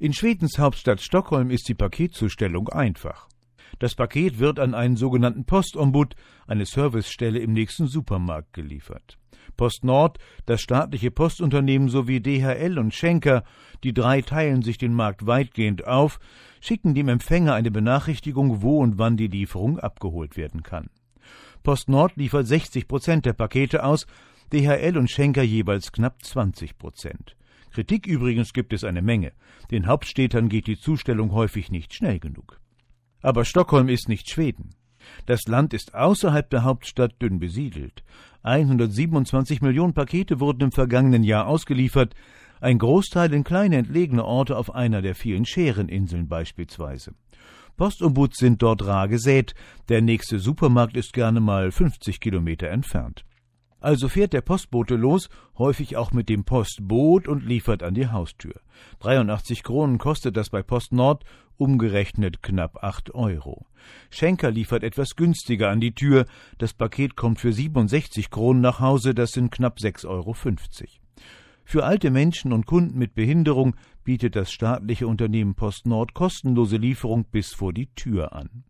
In Schwedens Hauptstadt Stockholm ist die Paketzustellung einfach. Das Paket wird an einen sogenannten Postombud, eine Servicestelle im nächsten Supermarkt, geliefert. Post Nord, das staatliche Postunternehmen sowie DHL und Schenker, die drei teilen sich den Markt weitgehend auf, schicken dem Empfänger eine Benachrichtigung, wo und wann die Lieferung abgeholt werden kann. Post Nord liefert 60 Prozent der Pakete aus, DHL und Schenker jeweils knapp 20 Prozent. Kritik übrigens gibt es eine Menge. Den Hauptstädtern geht die Zustellung häufig nicht schnell genug. Aber Stockholm ist nicht Schweden. Das Land ist außerhalb der Hauptstadt dünn besiedelt. 127 Millionen Pakete wurden im vergangenen Jahr ausgeliefert, ein Großteil in kleine entlegene Orte auf einer der vielen Schereninseln beispielsweise. Postombuds sind dort rar gesät, der nächste Supermarkt ist gerne mal 50 Kilometer entfernt. Also fährt der Postbote los, häufig auch mit dem Postboot und liefert an die Haustür. 83 Kronen kostet das bei Post Nord, umgerechnet knapp 8 Euro. Schenker liefert etwas günstiger an die Tür, das Paket kommt für 67 Kronen nach Hause, das sind knapp 6,50 Euro. Für alte Menschen und Kunden mit Behinderung bietet das staatliche Unternehmen Post Nord kostenlose Lieferung bis vor die Tür an.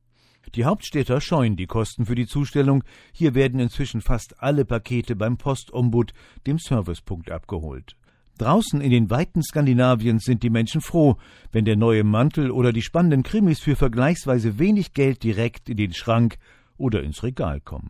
Die Hauptstädter scheuen die Kosten für die Zustellung. Hier werden inzwischen fast alle Pakete beim Postombud, dem Servicepunkt, abgeholt. Draußen in den Weiten Skandinaviens sind die Menschen froh, wenn der neue Mantel oder die spannenden Krimis für vergleichsweise wenig Geld direkt in den Schrank oder ins Regal kommen.